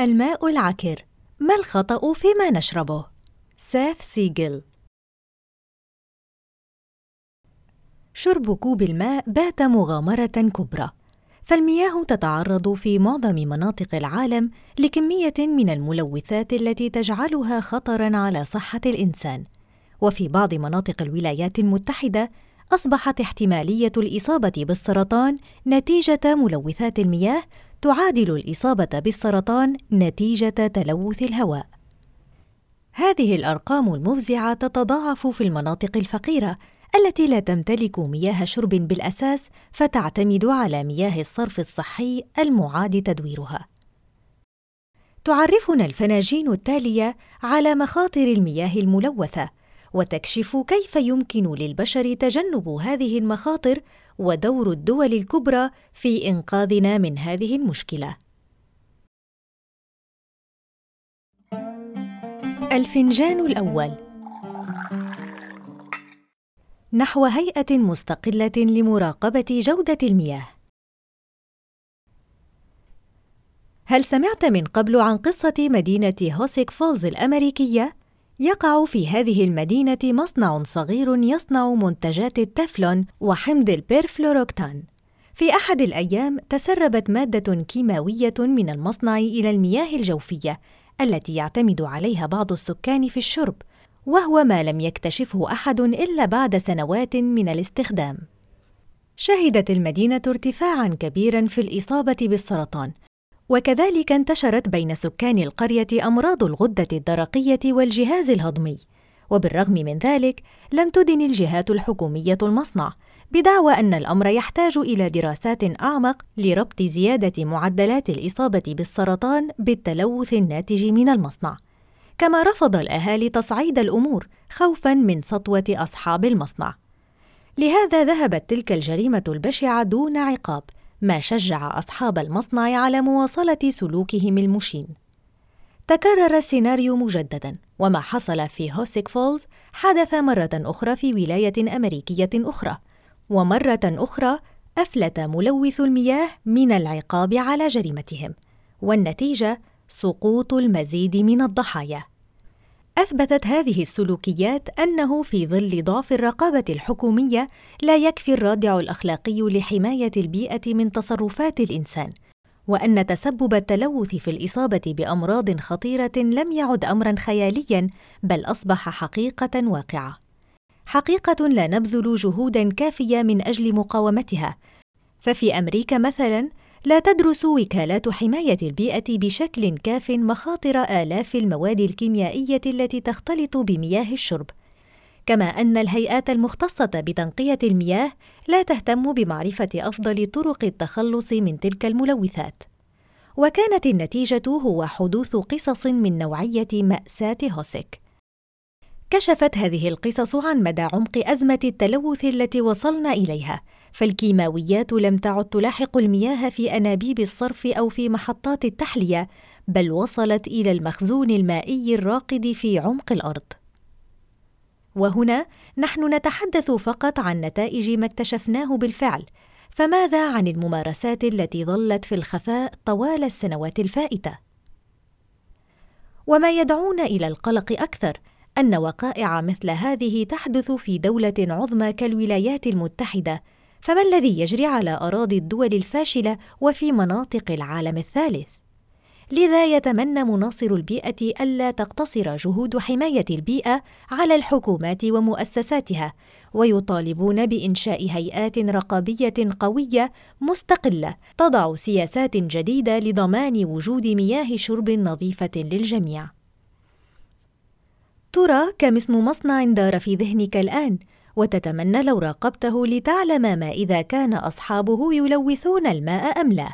الماء العكر. ما الخطأ فيما نشربه؟ سيث سيجل. شرب كوب الماء بات مغامرة كبرى. فالمياه تتعرض في معظم مناطق العالم لكمية من الملوثات التي تجعلها خطرًا على صحة الإنسان. وفي بعض مناطق الولايات المتحدة أصبحت احتمالية الإصابة بالسرطان نتيجة ملوثات المياه تعادل الإصابة بالسرطان نتيجة تلوث الهواء. هذه الأرقام المفزعة تتضاعف في المناطق الفقيرة التي لا تمتلك مياه شرب بالأساس فتعتمد على مياه الصرف الصحي المعاد تدويرها. تعرفنا الفناجين التالية على مخاطر المياه الملوثة وتكشف كيف يمكن للبشر تجنب هذه المخاطر ودور الدول الكبرى في إنقاذنا من هذه المشكلة. الفنجان الأول. نحو هيئة مستقلة لمراقبة جودة المياه. هل سمعت من قبل عن قصة مدينة هوسيك فولز الأمريكية؟ يقع في هذه المدينة مصنع صغير يصنع منتجات التفلون وحمض البيرفلوروكتان. في أحد الأيام تسربت مادة كيماوية من المصنع إلى المياه الجوفية التي يعتمد عليها بعض السكان في الشرب، وهو ما لم يكتشفه أحد إلا بعد سنوات من الاستخدام. شهدت المدينة ارتفاعًا كبيرًا في الإصابة بالسرطان، وكذلك انتشرت بين سكان القرية أمراض الغدة الدرقية والجهاز الهضمي، وبالرغم من ذلك لم تدن الجهات الحكومية المصنع، بدعوى أن الأمر يحتاج إلى دراسات أعمق لربط زيادة معدلات الإصابة بالسرطان بالتلوث الناتج من المصنع. كما رفض الأهالي تصعيد الأمور خوفًا من سطوة أصحاب المصنع. لهذا ذهبت تلك الجريمة البشعة دون عقاب، ما شجع أصحاب المصنع على مواصلة سلوكهم المشين. تكرر السيناريو مجددا وما حصل في هوسيك فولز حدث مرة أخرى في ولاية أمريكية أخرى. ومرة أخرى أفلت ملوث المياه من العقاب على جريمتهم. والنتيجة سقوط المزيد من الضحايا. أثبتت هذه السلوكيات أنه في ظل ضعف الرقابة الحكومية لا يكفي الرادع الأخلاقي لحماية البيئة من تصرفات الإنسان وأن تسبب التلوث في الإصابة بأمراض خطيرة لم يعد امرا خياليا بل أصبح حقيقة واقعة. حقيقة لا نبذل جهودا كافية من أجل مقاومتها. ففي أمريكا مثلا لا تدرس وكالات حماية البيئة بشكل كاف مخاطر آلاف المواد الكيميائية التي تختلط بمياه الشرب. كما أن الهيئات المختصة بتنقية المياه لا تهتم بمعرفة أفضل طرق التخلص من تلك الملوثات. وكانت النتيجة هو حدوث قصص من نوعية مأساة هوسيك كشفت هذه القصص عن مدى عمق أزمة التلوث التي وصلنا إليها. فالكيماويات لم تعد تلاحق المياه في أنابيب الصرف أو في محطات التحلية بل وصلت إلى المخزون المائي الراقد في عمق الأرض. وهنا نحن نتحدث فقط عن نتائج ما اكتشفناه بالفعل. فماذا عن الممارسات التي ظلت في الخفاء طوال السنوات الفائتة؟ وما يدعونا إلى القلق أكثر أن وقائع مثل هذه تحدث في دولة عظمى كالولايات المتحدة فما الذي يجري على أراضي الدول الفاشلة وفي مناطق العالم الثالث؟ لذا يتمنى مناصر البيئة ألا تقتصر جهود حماية البيئة على الحكومات ومؤسساتها ويطالبون بإنشاء هيئات رقابية قوية مستقلة تضع سياسات جديدة لضمان وجود مياه شرب نظيفة للجميع. ترى كم اسم مصنع دار في ذهنك الآن؟ وتتمنى لو راقبته لتعلم ما إذا كان أصحابه يلوثون الماء أم لا.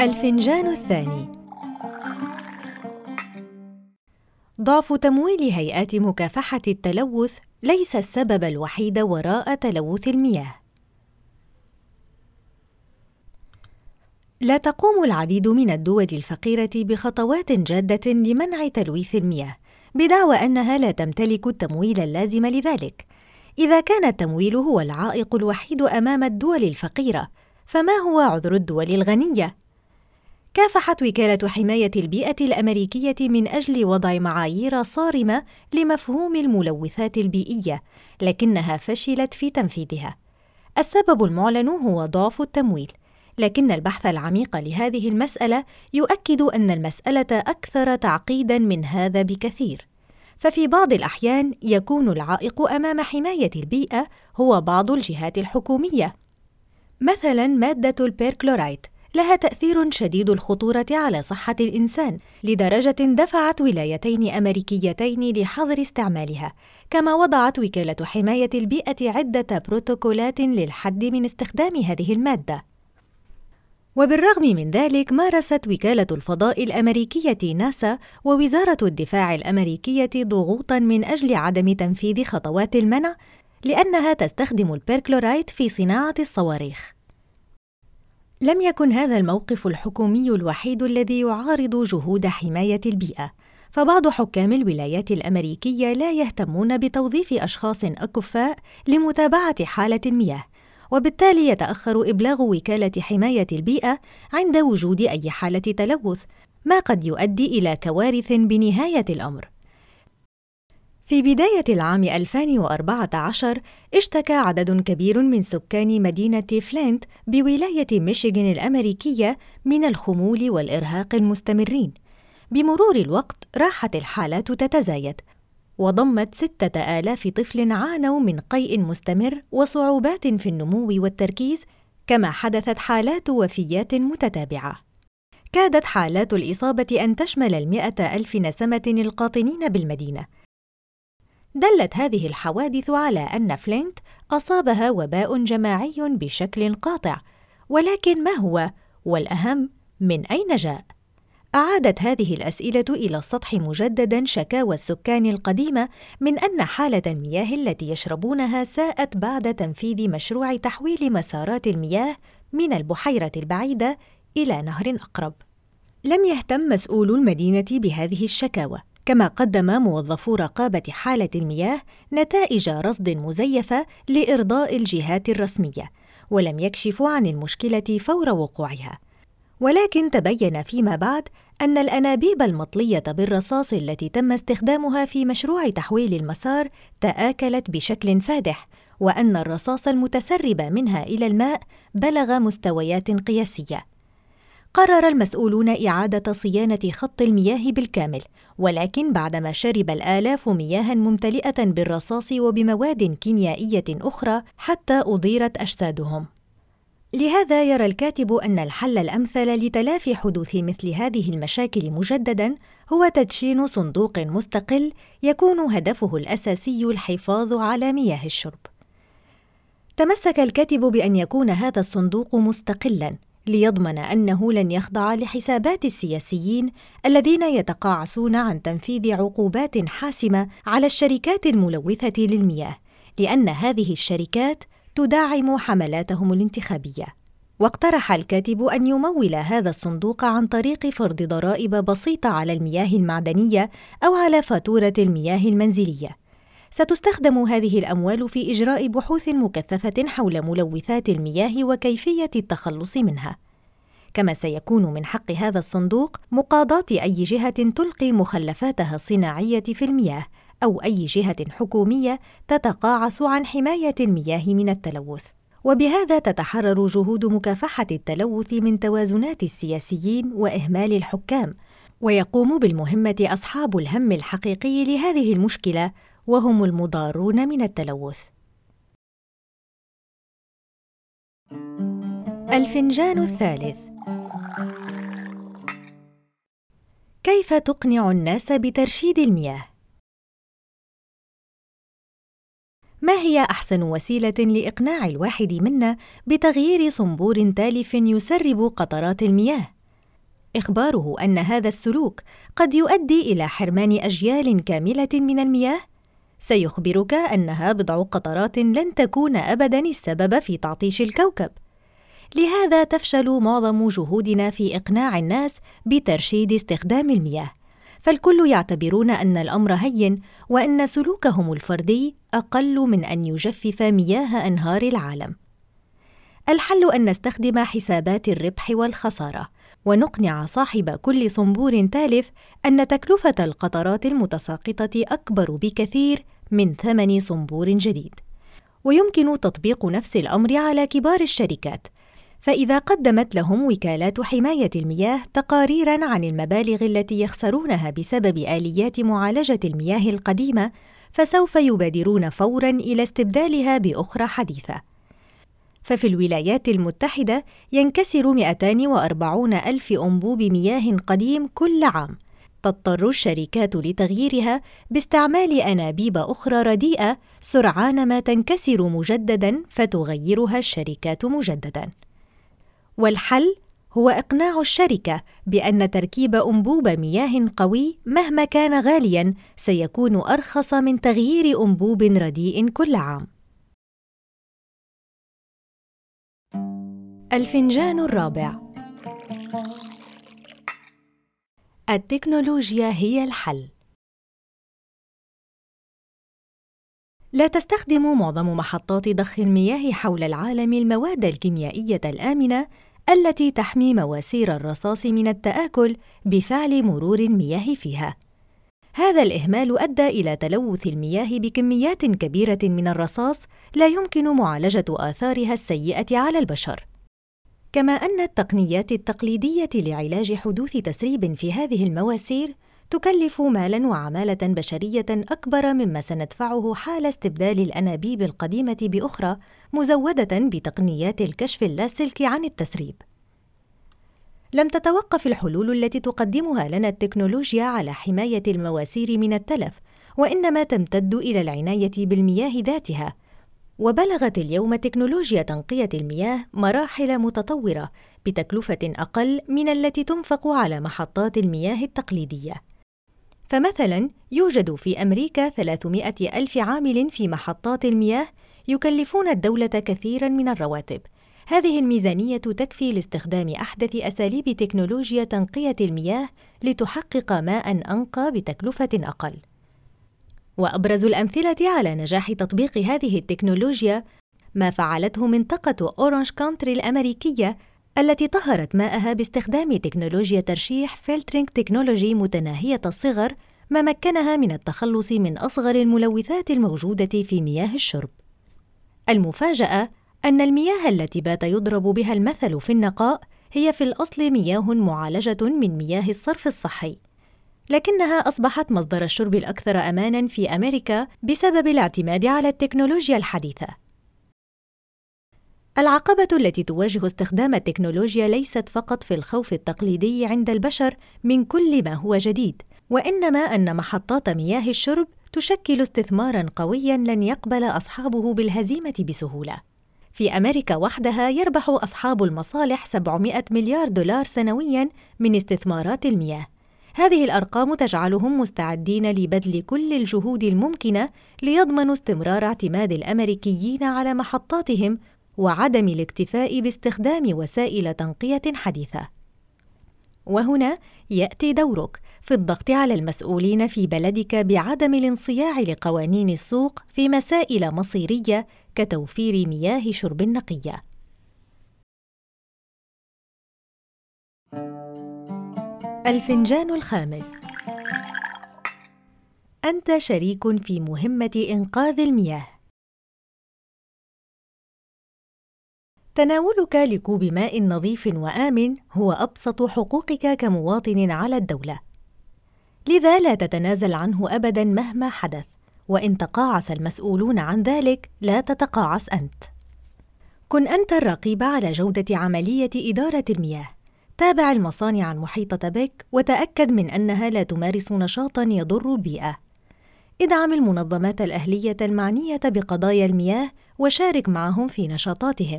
الفنجان الثاني ضعف تمويل هيئات مكافحة التلوث ليس السبب الوحيد وراء تلوث المياه. لا تقوم العديد من الدول الفقيرة بخطوات جادة لمنع تلويث المياه، بدعوى أنها لا تمتلك التمويل اللازم لذلك. إذا كان التمويل هو العائق الوحيد أمام الدول الفقيرة فما هو عذر الدول الغنية؟ كافحت وكالة حماية البيئة الأمريكية من أجل وضع معايير صارمة لمفهوم الملوثات البيئية، لكنها فشلت في تنفيذها. السبب المعلن هو ضعف التمويل، لكن البحث العميق لهذه المسألة يؤكد أن المسألة أكثر تعقيدًا من هذا بكثير. ففي بعض الأحيان يكون العائق أمام حماية البيئة هو بعض الجهات الحكومية. مثلاً مادة البيركلورايت لها تأثير شديد الخطورة على صحة الإنسان لدرجة دفعت ولايتين أمريكيتين لحظر استعمالها، كما وضعت وكالة حماية البيئة عدة بروتوكولات للحد من استخدام هذه المادة. وبالرغم من ذلك مارست وكالة الفضاء الأمريكية ناسا ووزارة الدفاع الأمريكية ضغوطًا من أجل عدم تنفيذ خطوات المنع لأنها تستخدم البيركلورايت في صناعة الصواريخ. لم يكن هذا الموقف الحكومي الوحيد الذي يعارض جهود حماية البيئة، فبعض حكام الولايات الأمريكية لا يهتمون بتوظيف أشخاص أكفاء لمتابعة حالة المياه، وبالتالي يتأخر إبلاغ وكالة حماية البيئة عند وجود أي حالة تلوث، ما قد يؤدي إلى كوارث بنهاية الأمر. في بداية العام 2014 اشتكى عدد كبير من سكان مدينة فلينت بولاية ميشيغان الأمريكية من الخمول والإرهاق المستمرين. بمرور الوقت راحت الحالات تتزايد وضمت ستة آلاف طفل عانوا من قيء مستمر وصعوبات في النمو والتركيز كما حدثت حالات وفيات متتابعة كادت حالات الإصابة أن تشمل المئة ألف نسمة القاطنين بالمدينة دلت هذه الحوادث على أن فلينت أصابها وباء جماعي بشكل قاطع ولكن ما هو والأهم من أين جاء؟ أعادت هذه الأسئلة إلى السطح مجددا شكاوى السكان القديمة من أن حالة المياه التي يشربونها ساءت بعد تنفيذ مشروع تحويل مسارات المياه من البحيرة البعيدة إلى نهر أقرب. لم يهتم مسؤولو المدينة بهذه الشكاوى، كما قدم موظفو رقابة حالة المياه نتائج رصد مزيفة لإرضاء الجهات الرسمية، ولم يكشفوا عن المشكلة فور وقوعها. ولكن تبين فيما بعد أن الأنابيب المطلية بالرصاص التي تم استخدامها في مشروع تحويل المسار تآكلت بشكل فادح، وأن الرصاص المتسرب منها إلى الماء بلغ مستويات قياسية. قرر المسؤولون إعادة صيانة خط المياه بالكامل، ولكن بعدما شرب الآلاف مياها ممتلئة بالرصاص وبمواد كيميائية أخرى حتى أضيرت أجسادهم. لهذا يرى الكاتب أن الحل الأمثل لتلافي حدوث مثل هذه المشاكل مجددا هو تدشين صندوق مستقل يكون هدفه الأساسي الحفاظ على مياه الشرب. تمسك الكاتب بأن يكون هذا الصندوق مستقلا ليضمن أنه لن يخضع لحسابات السياسيين الذين يتقاعسون عن تنفيذ عقوبات حاسمة على الشركات الملوثة للمياه، لأن هذه الشركات تدعم حملاتهم الانتخابية. واقترح الكاتب أن يمول هذا الصندوق عن طريق فرض ضرائب بسيطة على المياه المعدنية أو على فاتورة المياه المنزلية. ستستخدم هذه الأموال في إجراء بحوث مكثفة حول ملوثات المياه وكيفية التخلص منها. كما سيكون من حق هذا الصندوق مقاضاة أي جهة تلقي مخلفاتها الصناعية في المياه. أو أي جهة حكومية تتقاعس عن حماية المياه من التلوث. وبهذا تتحرر جهود مكافحة التلوث من توازنات السياسيين وإهمال الحكام، ويقوم بالمهمة أصحاب الهم الحقيقي لهذه المشكلة وهم المضارون من التلوث. الفنجان الثالث كيف تقنع الناس بترشيد المياه ما هي أحسن وسيلة لإقناع الواحد منا بتغيير صنبور تالف يسرب قطرات المياه؟ إخباره أن هذا السلوك قد يؤدي إلى حرمان أجيال كاملة من المياه؟ سيخبرك أنها بضع قطرات لن تكون ابدا السبب في تعطيش الكوكب. لهذا تفشل معظم جهودنا في إقناع الناس بترشيد استخدام المياه. فالكل يعتبرون أن الأمر هين وأن سلوكهم الفردي أقل من أن يجفف مياه أنهار العالم. الحل أن نستخدم حسابات الربح والخسارة ونقنع صاحب كل صنبور تالف أن تكلفة القطرات المتساقطة أكبر بكثير من ثمن صنبور جديد. ويمكن تطبيق نفس الأمر على كبار الشركات فإذا قدمت لهم وكالات حماية المياه تقاريرًا عن المبالغ التي يخسرونها بسبب آليات معالجة المياه القديمة، فسوف يبادرون فورًا إلى استبدالها بأخرى حديثة. ففي الولايات المتحدة ينكسر 240 ألف أنبوب مياه قديم كل عام تضطر الشركات لتغييرها باستعمال أنابيب أخرى رديئة سرعان ما تنكسر مجدداً فتغيرها الشركات مجدداً والحل هو إقناع الشركة بأن تركيب أنبوب مياه قوي مهما كان غالياً سيكون أرخص من تغيير أنبوب رديء كل عام. الفنجان الرابع التكنولوجيا هي الحل لا تستخدم معظم محطات ضخ المياه حول العالم المواد الكيميائية الآمنة التي تحمي مواسير الرصاص من التآكل بفعل مرور المياه فيها. هذا الإهمال أدى إلى تلوث المياه بكميات كبيرة من الرصاص لا يمكن معالجة آثارها السيئة على البشر. كما أن التقنيات التقليدية لعلاج حدوث تسريب في هذه المواسير تكلف مالا وعمالة بشرية أكبر مما سندفعه حال استبدال الأنابيب القديمة بأخرى مزودة بتقنيات الكشف اللاسلكي عن التسريب. لم تتوقف الحلول التي تقدمها لنا التكنولوجيا على حماية المواسير من التلف وإنما تمتد إلى العناية بالمياه ذاتها. وبلغت اليوم تكنولوجيا تنقية المياه مراحل متطورة بتكلفة أقل من التي تنفق على محطات المياه التقليدية. فمثلا يوجد في أمريكا 300 ألف عامل في محطات المياه يكلفون الدولة كثيرا من الرواتب هذه الميزانية تكفي لاستخدام أحدث أساليب تكنولوجيا تنقية المياه لتحقق ماء أنقى بتكلفة أقل. وأبرز الأمثلة على نجاح تطبيق هذه التكنولوجيا ما فعلته منطقة أورانج كونتري الأمريكية التي طهرت ماءها باستخدام تكنولوجيا ترشيح filtering technology متناهية الصغر ما مكنها من التخلص من أصغر الملوثات الموجودة في مياه الشرب. المفاجأة أن المياه التي بات يضرب بها المثل في النقاء هي في الأصل مياه معالجة من مياه الصرف الصحي. لكنها أصبحت مصدر الشرب الأكثر أمانًا في أمريكا بسبب الاعتماد على التكنولوجيا الحديثة. العقبة التي تواجه استخدام التكنولوجيا ليست فقط في الخوف التقليدي عند البشر من كل ما هو جديد، وإنما أن محطات مياه الشرب تشكل استثمارا قويا لن يقبل أصحابه بالهزيمة بسهولة. في أمريكا وحدها يربح أصحاب المصالح 700 مليار دولار سنويا من استثمارات المياه. هذه الأرقام تجعلهم مستعدين لبذل كل الجهود الممكنة ليضمنوا استمرار اعتماد الأمريكيين على محطاتهم وعدم الاكتفاء باستخدام وسائل تنقية حديثة. وهنا يأتي دورك في الضغط على المسؤولين في بلدك بعدم الانصياع لقوانين السوق في مسائل مصيرية كتوفير مياه شرب نقية. الفنجان الخامس. أنت شريك في مهمة إنقاذ المياه. تناولك لكوب ماء نظيف وآمن هو أبسط حقوقك كمواطن على الدولة. لذا لا تتنازل عنه أبدًا مهما حدث، وإن تقاعس المسؤولون عن ذلك لا تتقاعس أنت. كن أنت الرقيب على جودة عملية إدارة المياه. تابع المصانع المحيطة بك وتأكد من أنها لا تمارس نشاطًا يضر البيئة. ادعم المنظمات الأهلية المعنية بقضايا المياه وشارك معهم في نشاطاتهم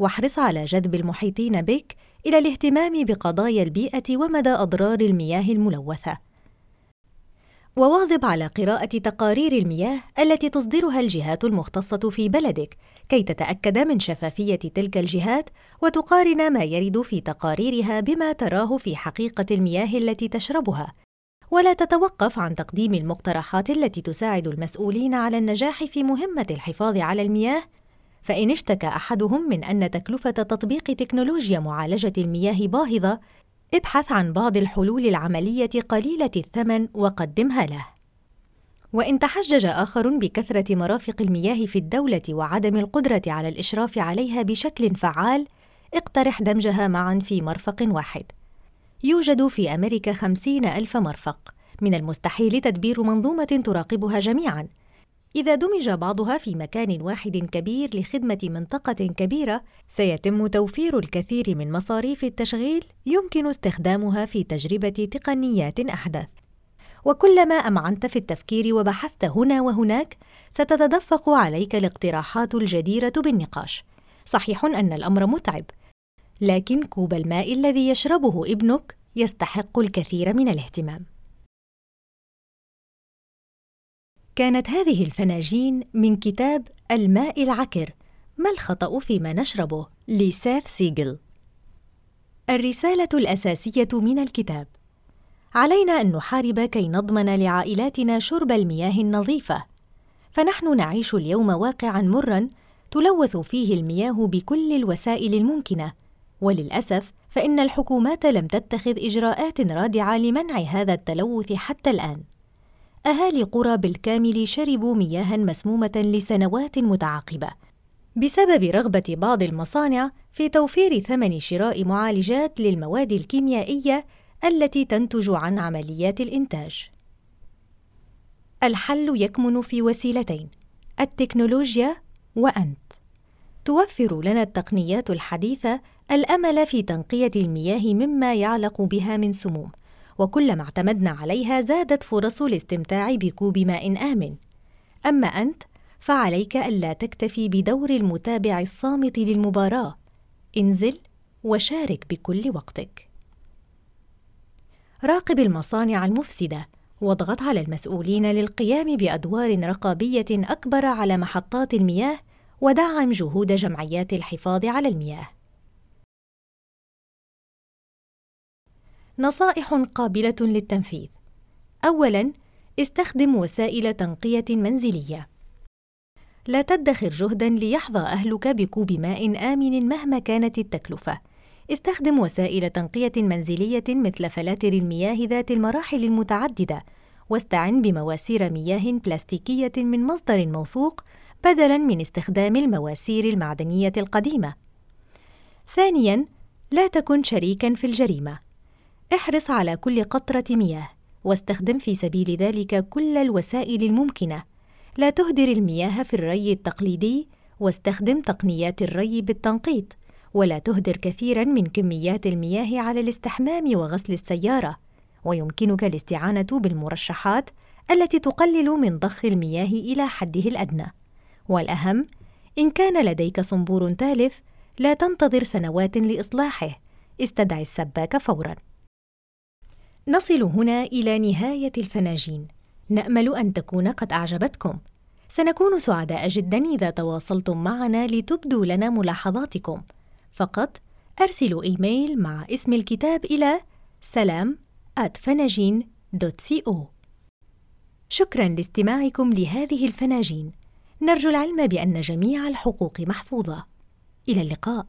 واحرص على جذب المحيطين بك إلى الاهتمام بقضايا البيئة ومدى أضرار المياه الملوثة. وواظب على قراءة تقارير المياه التي تصدرها الجهات المختصة في بلدك كي تتأكد من شفافية تلك الجهات وتقارن ما يرد في تقاريرها بما تراه في حقيقة المياه التي تشربها. ولا تتوقف عن تقديم المقترحات التي تساعد المسؤولين على النجاح في مهمة الحفاظ على المياه فإن اشتكى أحدهم من أن تكلفة تطبيق تكنولوجيا معالجة المياه باهظة ابحث عن بعض الحلول العملية قليلة الثمن وقدمها له. وإن تحجج آخر بكثرة مرافق المياه في الدولة وعدم القدرة على الإشراف عليها بشكل فعال، اقترح دمجها معا في مرفق واحد. يوجد في أمريكا خمسين ألف مرفق، من المستحيل تدبير منظومة تراقبها جميعا، إذا دمج بعضها في مكان واحد كبير لخدمة منطقة كبيرة، سيتم توفير الكثير من مصاريف التشغيل يمكن استخدامها في تجربة تقنيات أحدث. وكلما أمعنت في التفكير وبحثت هنا وهناك، ستتدفق عليك الاقتراحات الجديرة بالنقاش. صحيح أن الأمر متعب، لكن كوب الماء الذي يشربه ابنك يستحق الكثير من الاهتمام. كانت هذه الفناجين من كتاب الماء العكر. ما الخطأ فيما نشربه؟ لساث سيجل. الرسالة الأساسية من الكتاب. علينا أن نحارب كي نضمن لعائلاتنا شرب المياه النظيفة. فنحن نعيش اليوم واقعا مرا تلوث فيه المياه بكل الوسائل الممكنة. وللأسف فإن الحكومات لم تتخذ إجراءات رادعة لمنع هذا التلوث حتى الآن. أهالي قرى بالكامل شربوا مياها مسمومة لسنوات متعاقبة بسبب رغبة بعض المصانع في توفير ثمن شراء معالجات للمواد الكيميائية التي تنتج عن عمليات الإنتاج. الحل يكمن في وسيلتين: التكنولوجيا وأنت. توفر لنا التقنيات الحديثة الأمل في تنقية المياه مما يعلق بها من سموم، وكلما اعتمدنا عليها زادت فرص الاستمتاع بكوب ماء آمن. أما أنت فعليك ألا تكتفي بدور المتابع الصامت للمباراة، انزل وشارك بكل وقتك. راقب المصانع المفسدة واضغط على المسؤولين للقيام بأدوار رقابية أكبر على محطات المياه ودعم جهود جمعيات الحفاظ على المياه. نصائح قابلة للتنفيذ. أولاً، استخدم وسائل تنقية منزلية. لا تدخر جهداً ليحظى أهلك بكوب ماء آمن مهما كانت التكلفة. استخدم وسائل تنقية منزلية مثل فلاتر المياه ذات المراحل المتعددة، واستعن بمواسير مياه بلاستيكية من مصدر موثوق بدلاً من استخدام المواسير المعدنية القديمة. ثانياً، لا تكن شريكاً في الجريمة. احرص على كل قطرة مياه واستخدم في سبيل ذلك كل الوسائل الممكنة. لا تهدر المياه في الري التقليدي واستخدم تقنيات الري بالتنقيط. ولا تهدر كثيرا من كميات المياه على الاستحمام وغسل السيارة. ويمكنك الاستعانة بالمرشحات التي تقلل من ضخ المياه إلى حده الأدنى. والأهم إن كان لديك صنبور تالف لا تنتظر سنوات لإصلاحه. استدعي السباك فوراً. نصل هنا إلى نهاية الفناجين. نأمل أن تكون قد أعجبتكم. سنكون سعداء جدا إذا تواصلتم معنا لتبدوا لنا ملاحظاتكم. فقط أرسلوا إيميل مع اسم الكتاب إلى سلام فناجين.co شكرا لاستماعكم لهذه الفناجين. نرجو العلم بأن جميع الحقوق محفوظة. إلى اللقاء.